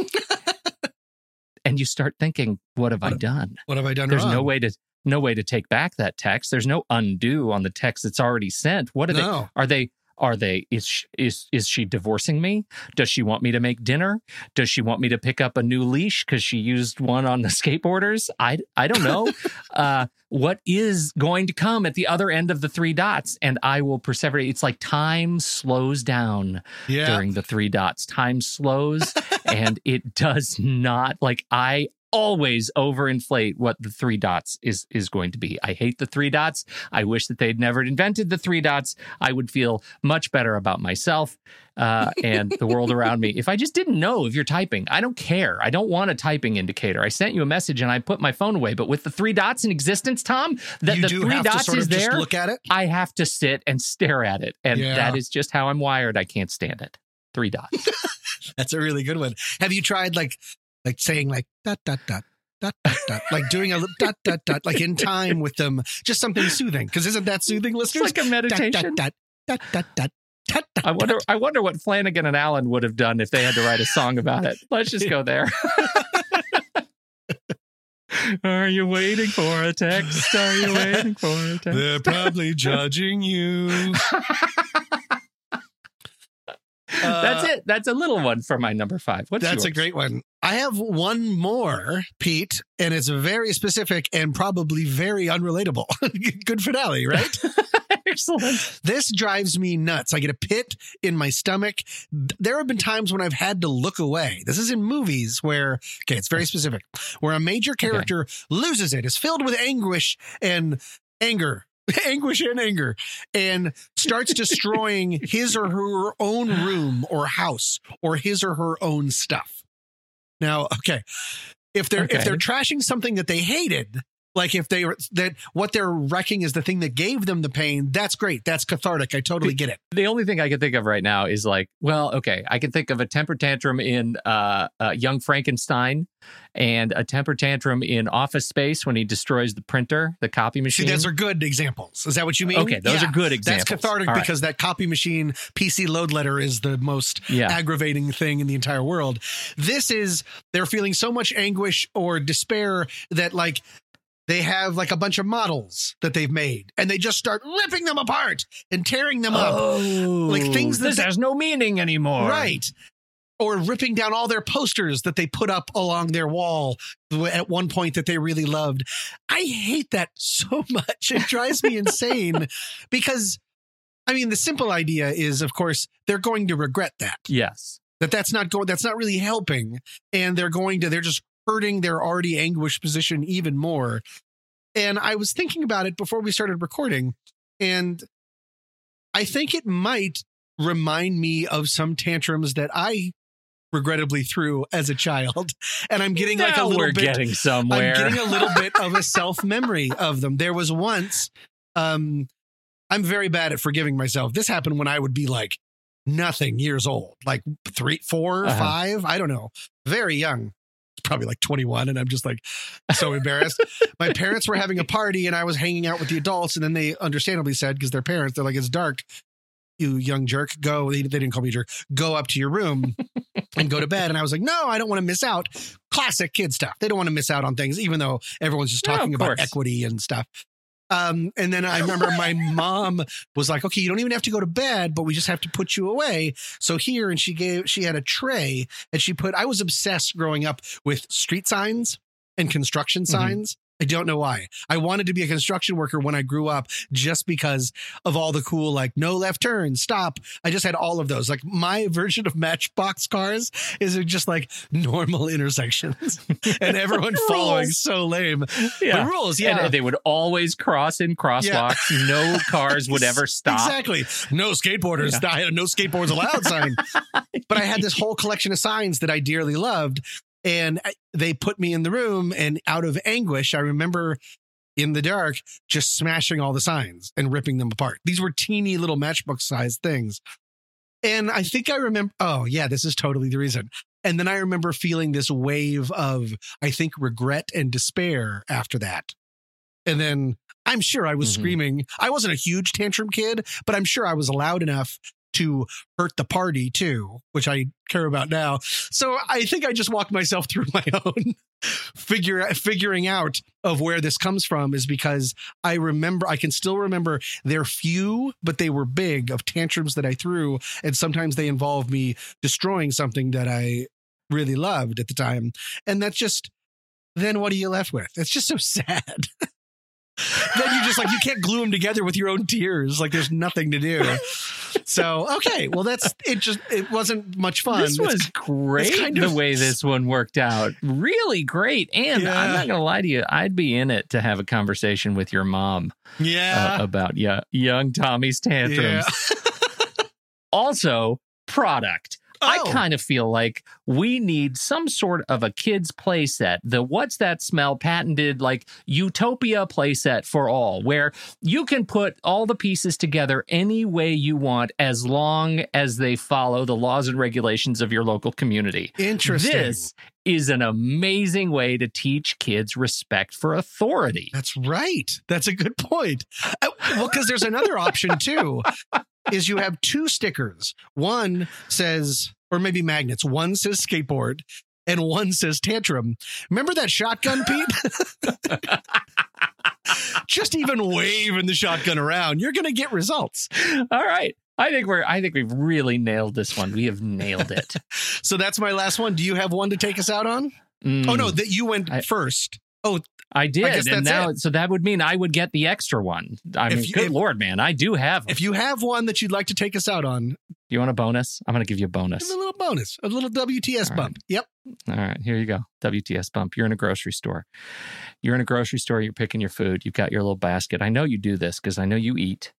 [SPEAKER 2] and you start thinking, what have I
[SPEAKER 3] What-
[SPEAKER 2] done?
[SPEAKER 3] what have I done
[SPEAKER 2] There's
[SPEAKER 3] wrong?
[SPEAKER 2] no way to no way to take back that text. There's no undo on the text that's already sent. What are they are they Are they is sh- is is she divorcing me? Does she want me to make dinner? Does she want me to pick up a new leash because she used one on the skateboarders? I I don't know. uh, what is going to come at the other end of the three dots? And I will persevere. It's like time slows down
[SPEAKER 3] Yeah.
[SPEAKER 2] during the three dots. Time slows and it does not like I always overinflate what the three dots is is going to be. I hate the three dots. I wish that they'd never invented the three dots. I would feel much better about myself uh, and the world around me if I just didn't know if you're typing. I don't care. I don't want a typing indicator. I sent you a message and I put my phone away. But with the three dots in existence, Tom, that the three dots
[SPEAKER 3] sort
[SPEAKER 2] is
[SPEAKER 3] of just
[SPEAKER 2] there.
[SPEAKER 3] look at it.
[SPEAKER 2] I have to sit and stare at it. And
[SPEAKER 3] Yeah.
[SPEAKER 2] that is just how I'm wired. I can't stand it. Three dots.
[SPEAKER 3] That's a really good one. Have you tried like like saying like dot dot dot dot dot dot like doing a dot dot dot like in time with them just something soothing because isn't that soothing
[SPEAKER 2] It's
[SPEAKER 3] listeners?
[SPEAKER 2] like a meditation.
[SPEAKER 3] Dot dot dot dot dot dot.
[SPEAKER 2] I wonder I wonder what Flanagan and Allen would have done if they had to write a song about it. Let's just go there. Are you waiting for a text? Are you waiting for a text?
[SPEAKER 3] They're probably judging you.
[SPEAKER 2] Uh, That's it. That's a little one for my number five. What's
[SPEAKER 3] That's a great one. I have one more, Pete, and it's very specific and probably very unrelatable. Good finale, right?
[SPEAKER 2] excellent.
[SPEAKER 3] this drives me nuts. I get a pit in my stomach. There have been times when I've had to look away. This is in movies where, okay, it's very specific, where a major character loses it, is filled with anguish and anger. Anguish and anger, and starts destroying his or her own room or house or his or her own stuff. Now, okay, if they're if they're trashing something that they hated, like if they were that what they're wrecking is the thing that gave them the pain, that's great. That's cathartic. I totally get it.
[SPEAKER 2] The only thing I can think of right now is like, well, okay, I can think of a temper tantrum in uh, uh, Young Frankenstein and a temper tantrum in Office Space when he destroys the printer, the copy
[SPEAKER 3] See,
[SPEAKER 2] machine.
[SPEAKER 3] those are good examples. Is that what you mean?
[SPEAKER 2] Okay, those
[SPEAKER 3] Yeah.
[SPEAKER 2] are good examples
[SPEAKER 3] That's
[SPEAKER 2] cathartic right.
[SPEAKER 3] because that copy machine PC load letter is the most
[SPEAKER 2] Yeah.
[SPEAKER 3] aggravating thing in the entire world. This is they're feeling so much anguish or despair that like they have like a bunch of models that they've made and they just start ripping them apart and tearing them up.
[SPEAKER 2] Oh,
[SPEAKER 3] Like things that
[SPEAKER 2] this
[SPEAKER 3] they-
[SPEAKER 2] has no meaning anymore.
[SPEAKER 3] Right. Or ripping down all their posters that they put up along their wall at one point that they really loved. I hate that so much. It drives me insane because, I mean, the simple idea is, of course, they're going to regret that.
[SPEAKER 2] Yes.
[SPEAKER 3] That that's not going. That's not really helping, and they're going to. They're just hurting their already anguished position even more. And I was thinking about it before we started recording, and I think it might remind me of some tantrums that I regrettably threw as a child. And I'm getting like a
[SPEAKER 2] Now
[SPEAKER 3] little
[SPEAKER 2] we're
[SPEAKER 3] bit
[SPEAKER 2] getting somewhere.
[SPEAKER 3] I'm getting a little bit of a self memory of them. There was once, um, I'm very bad at forgiving myself. This happened when I would be like nothing years old, like three, four,
[SPEAKER 2] Uh-huh.
[SPEAKER 3] five, I don't know, very young. Probably like 21, and I'm just like so embarrassed. My parents were having a party, and I was hanging out with the adults, and then they understandably said, because they're parents, they're like, it's dark. You young jerk, go. They, they didn't call me a jerk. Go up to your room and go to bed. And I was like, no, I don't want to miss out classic kid stuff. They don't want to miss out on things, even though everyone's just talking
[SPEAKER 2] of
[SPEAKER 3] about equity and stuff. Um, and then I remember my mom was like, okay, you don't even have to go to bed, but we just have to put you away. So here, and she gave, she had a tray and she put, I was obsessed growing up with street signs and construction
[SPEAKER 2] Mhm.
[SPEAKER 3] signs. I don't know why. I wanted to be a construction worker when I grew up just because of all the cool, like no left turn, stop. I just had all of those. Like my version of Matchbox cars is just like normal intersections and everyone following so lame.
[SPEAKER 2] yeah.
[SPEAKER 3] The rules,
[SPEAKER 2] And
[SPEAKER 3] yeah.
[SPEAKER 2] they would always cross in crosswalks. No cars would ever stop.
[SPEAKER 3] Exactly. No skateboarders. I had a no skateboards allowed sign. but I had this whole collection of signs that I dearly loved. And I- they put me in the room, and out of anguish, I remember in the dark just smashing all the signs and ripping them apart. These were teeny little matchbook sized things. And I think I remember, oh, yeah, this is totally the reason. And then I remember feeling this wave of, I think, regret and despair after that. And then I'm sure I was
[SPEAKER 2] Mhm.
[SPEAKER 3] screaming. I wasn't a huge tantrum kid, but I'm sure I was loud enough to hurt the party too, which I care about now. So I think I just walked myself through my own figure figuring out of where this comes from is because I remember I can still remember they're few but they were big of tantrums that I threw. And sometimes they involve me destroying something that I really loved at the time. And that's just then what are you left with? It's just so sad then you just like you can't glue them together with your own tears like there's nothing to do so okay well that's it just it wasn't much fun
[SPEAKER 2] This
[SPEAKER 3] It's-
[SPEAKER 2] was great
[SPEAKER 3] kind
[SPEAKER 2] the
[SPEAKER 3] of-
[SPEAKER 2] way this one worked out. Really great. And
[SPEAKER 3] Yeah.
[SPEAKER 2] I'm not going to lie to you, I'd be in it to have a conversation with your mom
[SPEAKER 3] yeah
[SPEAKER 2] uh, about yeah, young Tommy's tantrums. Also, product. I
[SPEAKER 3] Oh.
[SPEAKER 2] kind of feel like we need some sort of a kids playset. The what's that smell patented like utopia playset for all, where you can put all the pieces together any way you want as long as they follow the laws and regulations of your local community.
[SPEAKER 3] Interesting.
[SPEAKER 2] This is an amazing way to teach kids respect for authority.
[SPEAKER 3] That's right. That's a good point. Uh, well, because there's another option too, is you have two stickers. One says, or maybe magnets. One says skateboard, and one says tantrum. Remember that shotgun, Pete? Just even waving the shotgun around, you're going to get results.
[SPEAKER 2] All right. I think we're I think we've really nailed this one. We have nailed it.
[SPEAKER 3] So that's my last one. Do you have one to take us out on?
[SPEAKER 2] Mm.
[SPEAKER 3] Oh no, that you went
[SPEAKER 2] I-
[SPEAKER 3] first.
[SPEAKER 2] Oh, I did,
[SPEAKER 3] guess
[SPEAKER 2] and now so that would mean I would get the extra one. I mean,
[SPEAKER 3] you-
[SPEAKER 2] good
[SPEAKER 3] if-
[SPEAKER 2] lord, man, I do have. Them.
[SPEAKER 3] If you have one that you'd like to take us out on,
[SPEAKER 2] you want a bonus, I'm going to give you a bonus.
[SPEAKER 3] me a little bonus, a little WTS
[SPEAKER 2] All right.
[SPEAKER 3] bump. Yep.
[SPEAKER 2] All right, here you go. WTS bump. You're in a grocery store. You're in a grocery store. You're picking your food. You've got your little basket. I know you do this because I know you eat,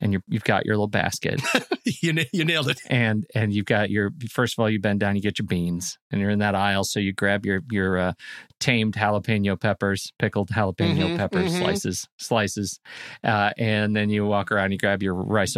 [SPEAKER 2] and you're, you've got your little basket.
[SPEAKER 3] you, you nailed it.
[SPEAKER 2] and and you've got your first of all you bend down you get your beans and you're in that aisle so you grab your your uh, tamed jalapeno peppers pickled jalapeno
[SPEAKER 3] Mhm,
[SPEAKER 2] peppers
[SPEAKER 3] mhm.
[SPEAKER 2] slices slices uh, and then you walk around you grab your rice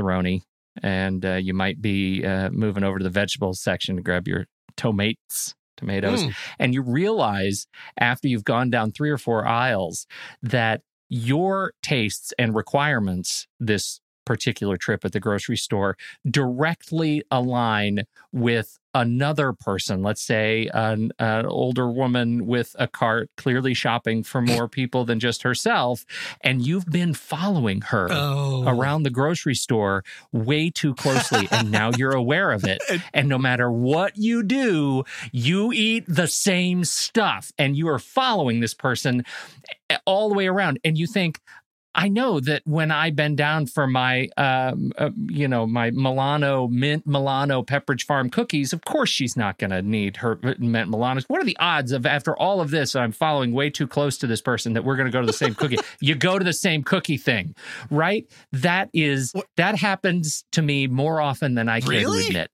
[SPEAKER 2] and uh, you might be uh, moving over to the vegetables section to grab your tomates tomatoes
[SPEAKER 3] Mm.
[SPEAKER 2] and you realize after you've gone down three or four aisles that your tastes and requirements this particular trip at the grocery store directly align with another person let's say an, an older woman with a cart clearly shopping for more people than just herself and you've been following her
[SPEAKER 3] Oh.
[SPEAKER 2] around the grocery store way too closely and now you're aware of it and no matter what you do you eat the same stuff and you are following this person eh, all the way around and you think I know that when I bend down for my, um, uh, you know, my Milano mint Milano Pepperidge Farm cookies, of course she's not going to need her mint Milanos. What are the odds of after all of this, I'm following way too close to this person that we're going to go to the same cookie? you go to the same cookie thing, right? That is
[SPEAKER 3] What-
[SPEAKER 2] that happens to me more often than I can
[SPEAKER 3] Really?
[SPEAKER 2] admit.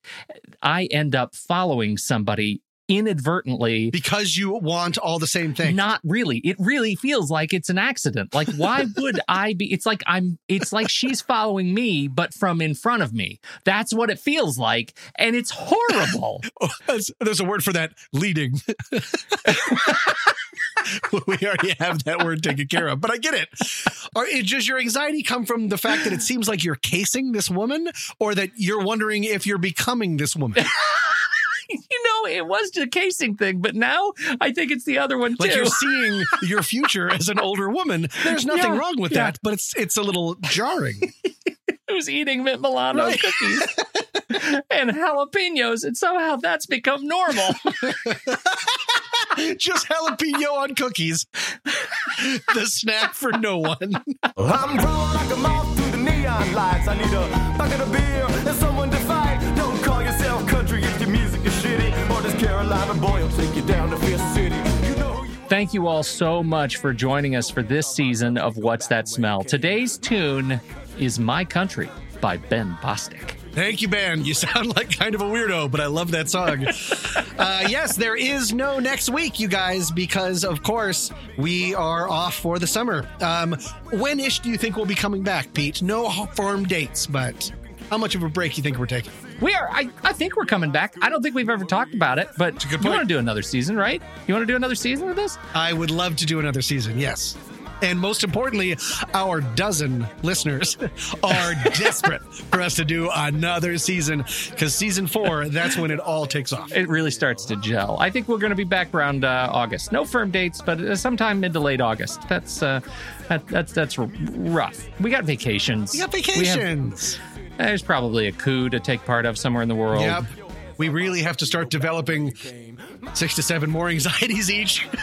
[SPEAKER 2] I end up following somebody inadvertently
[SPEAKER 3] because you want all the same thing.
[SPEAKER 2] not really. It really feels like it's an accident. Like, why would I be? It's like I'm, it's like she's following me, but from in front of me. That's what it feels like. And it's horrible.
[SPEAKER 3] Oh, there's, there's a word for that leading. we already have that word taken care of, but I get it. Or it, does your anxiety come from the fact that it seems like you're casing this woman, or that you're wondering if you're becoming this woman?
[SPEAKER 2] you know, it was the casing thing, but now I think it's the other one too.
[SPEAKER 3] Like you're seeing your future as an older woman. There's nothing
[SPEAKER 2] Yeah,
[SPEAKER 3] wrong with
[SPEAKER 2] yeah.
[SPEAKER 3] that, but it's it's a little jarring.
[SPEAKER 2] Who's eating Mint Milano
[SPEAKER 3] Right.
[SPEAKER 2] cookies and jalapenos, and somehow that's become normal.
[SPEAKER 3] Just jalapeno on cookies. the snack for no one.
[SPEAKER 1] I'm drawn like a moth through the neon lights. I need a bucket of beer Or this Carolina boy will take you down to Fifth City. You know you
[SPEAKER 2] Thank you all so much for joining us for this season of What's That Smell. Today's tune is My Country by Ben Bostick.
[SPEAKER 3] Thank you, Ben. You sound like kind of a weirdo, but I love that song. uh, yes, there is no next week, you guys, because of course we are off for the summer. Um, when ish do you think we'll be coming back, Pete? No firm dates, but how much of a break you think we're taking?
[SPEAKER 2] We are. I, I think we're coming back. I don't think we've ever talked about it, but you want to do another season, right? You want to do another season of this?
[SPEAKER 3] I would love to do another season. Yes. And most importantly, our dozen listeners are desperate for us to do another season because season four, that's when it all takes off.
[SPEAKER 2] It really starts to gel. I think we're going to be back around uh, August. No firm dates, but uh, sometime mid to late August. That's uh, that, that's that's rough. We got vacations.
[SPEAKER 3] We got
[SPEAKER 2] We have-
[SPEAKER 3] vacations.
[SPEAKER 2] There's probably a coup to take part of somewhere in the world.
[SPEAKER 3] Yep. We really have to start developing six to seven more anxieties each.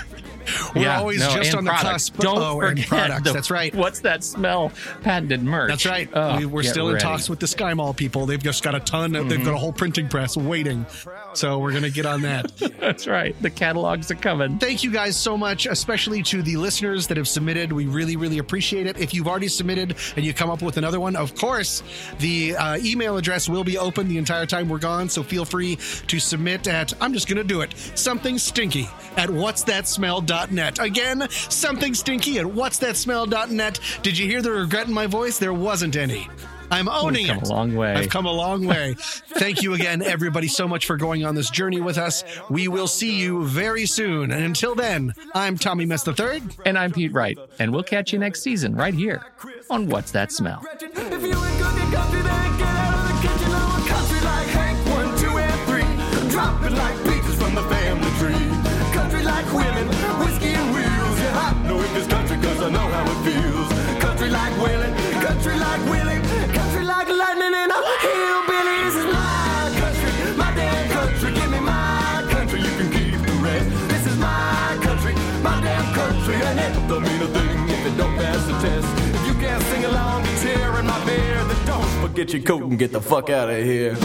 [SPEAKER 3] We're
[SPEAKER 2] Yeah,
[SPEAKER 3] always
[SPEAKER 2] no,
[SPEAKER 3] just on the
[SPEAKER 2] products.
[SPEAKER 3] cusp.
[SPEAKER 2] Don't
[SPEAKER 3] oh,
[SPEAKER 2] forget
[SPEAKER 3] products.
[SPEAKER 2] the-
[SPEAKER 3] That's right.
[SPEAKER 2] What's that smell? Patented merch.
[SPEAKER 3] That's right.
[SPEAKER 2] Oh,
[SPEAKER 3] we, we're
[SPEAKER 2] get
[SPEAKER 3] still in talks with the SkyMall people. They've just got a ton. Of, They've got a whole printing press waiting. So we're going to get on that.
[SPEAKER 2] That's right. The catalogs are coming.
[SPEAKER 3] Thank you guys so much, especially to the listeners that have submitted. We really, really appreciate it. If you've already submitted and you come up with another one, of course, the uh, email address will be open the entire time we're gone. So feel free to submit at, I'm just to do it, something stinky at what's-that-smell.net. Again, something stinky at what's-that-smell.net. Did you hear the regret in my voice? There wasn't any. I'm owning
[SPEAKER 2] come
[SPEAKER 3] it.
[SPEAKER 2] a long way.
[SPEAKER 3] I've come a long way. Thank you again, everybody, so much for going on this journey with us. We will see you very soon. And until then, I'm Tommy Mess III.
[SPEAKER 2] And I'm Pete Wright. And we'll catch you next season right here on What's That Smell?
[SPEAKER 1] Know country cause I know how it feels. Country like Waylon, country like Willie. Country like lightning and a hillbilly. This is my country, my damn country. Give me my country, you can keep the rest. This is my country, my damn country. And it don't mean a thing if it don't pass the test. If you can't sing along to tearing my beer, then don't forget your coat and get the fuck out of here.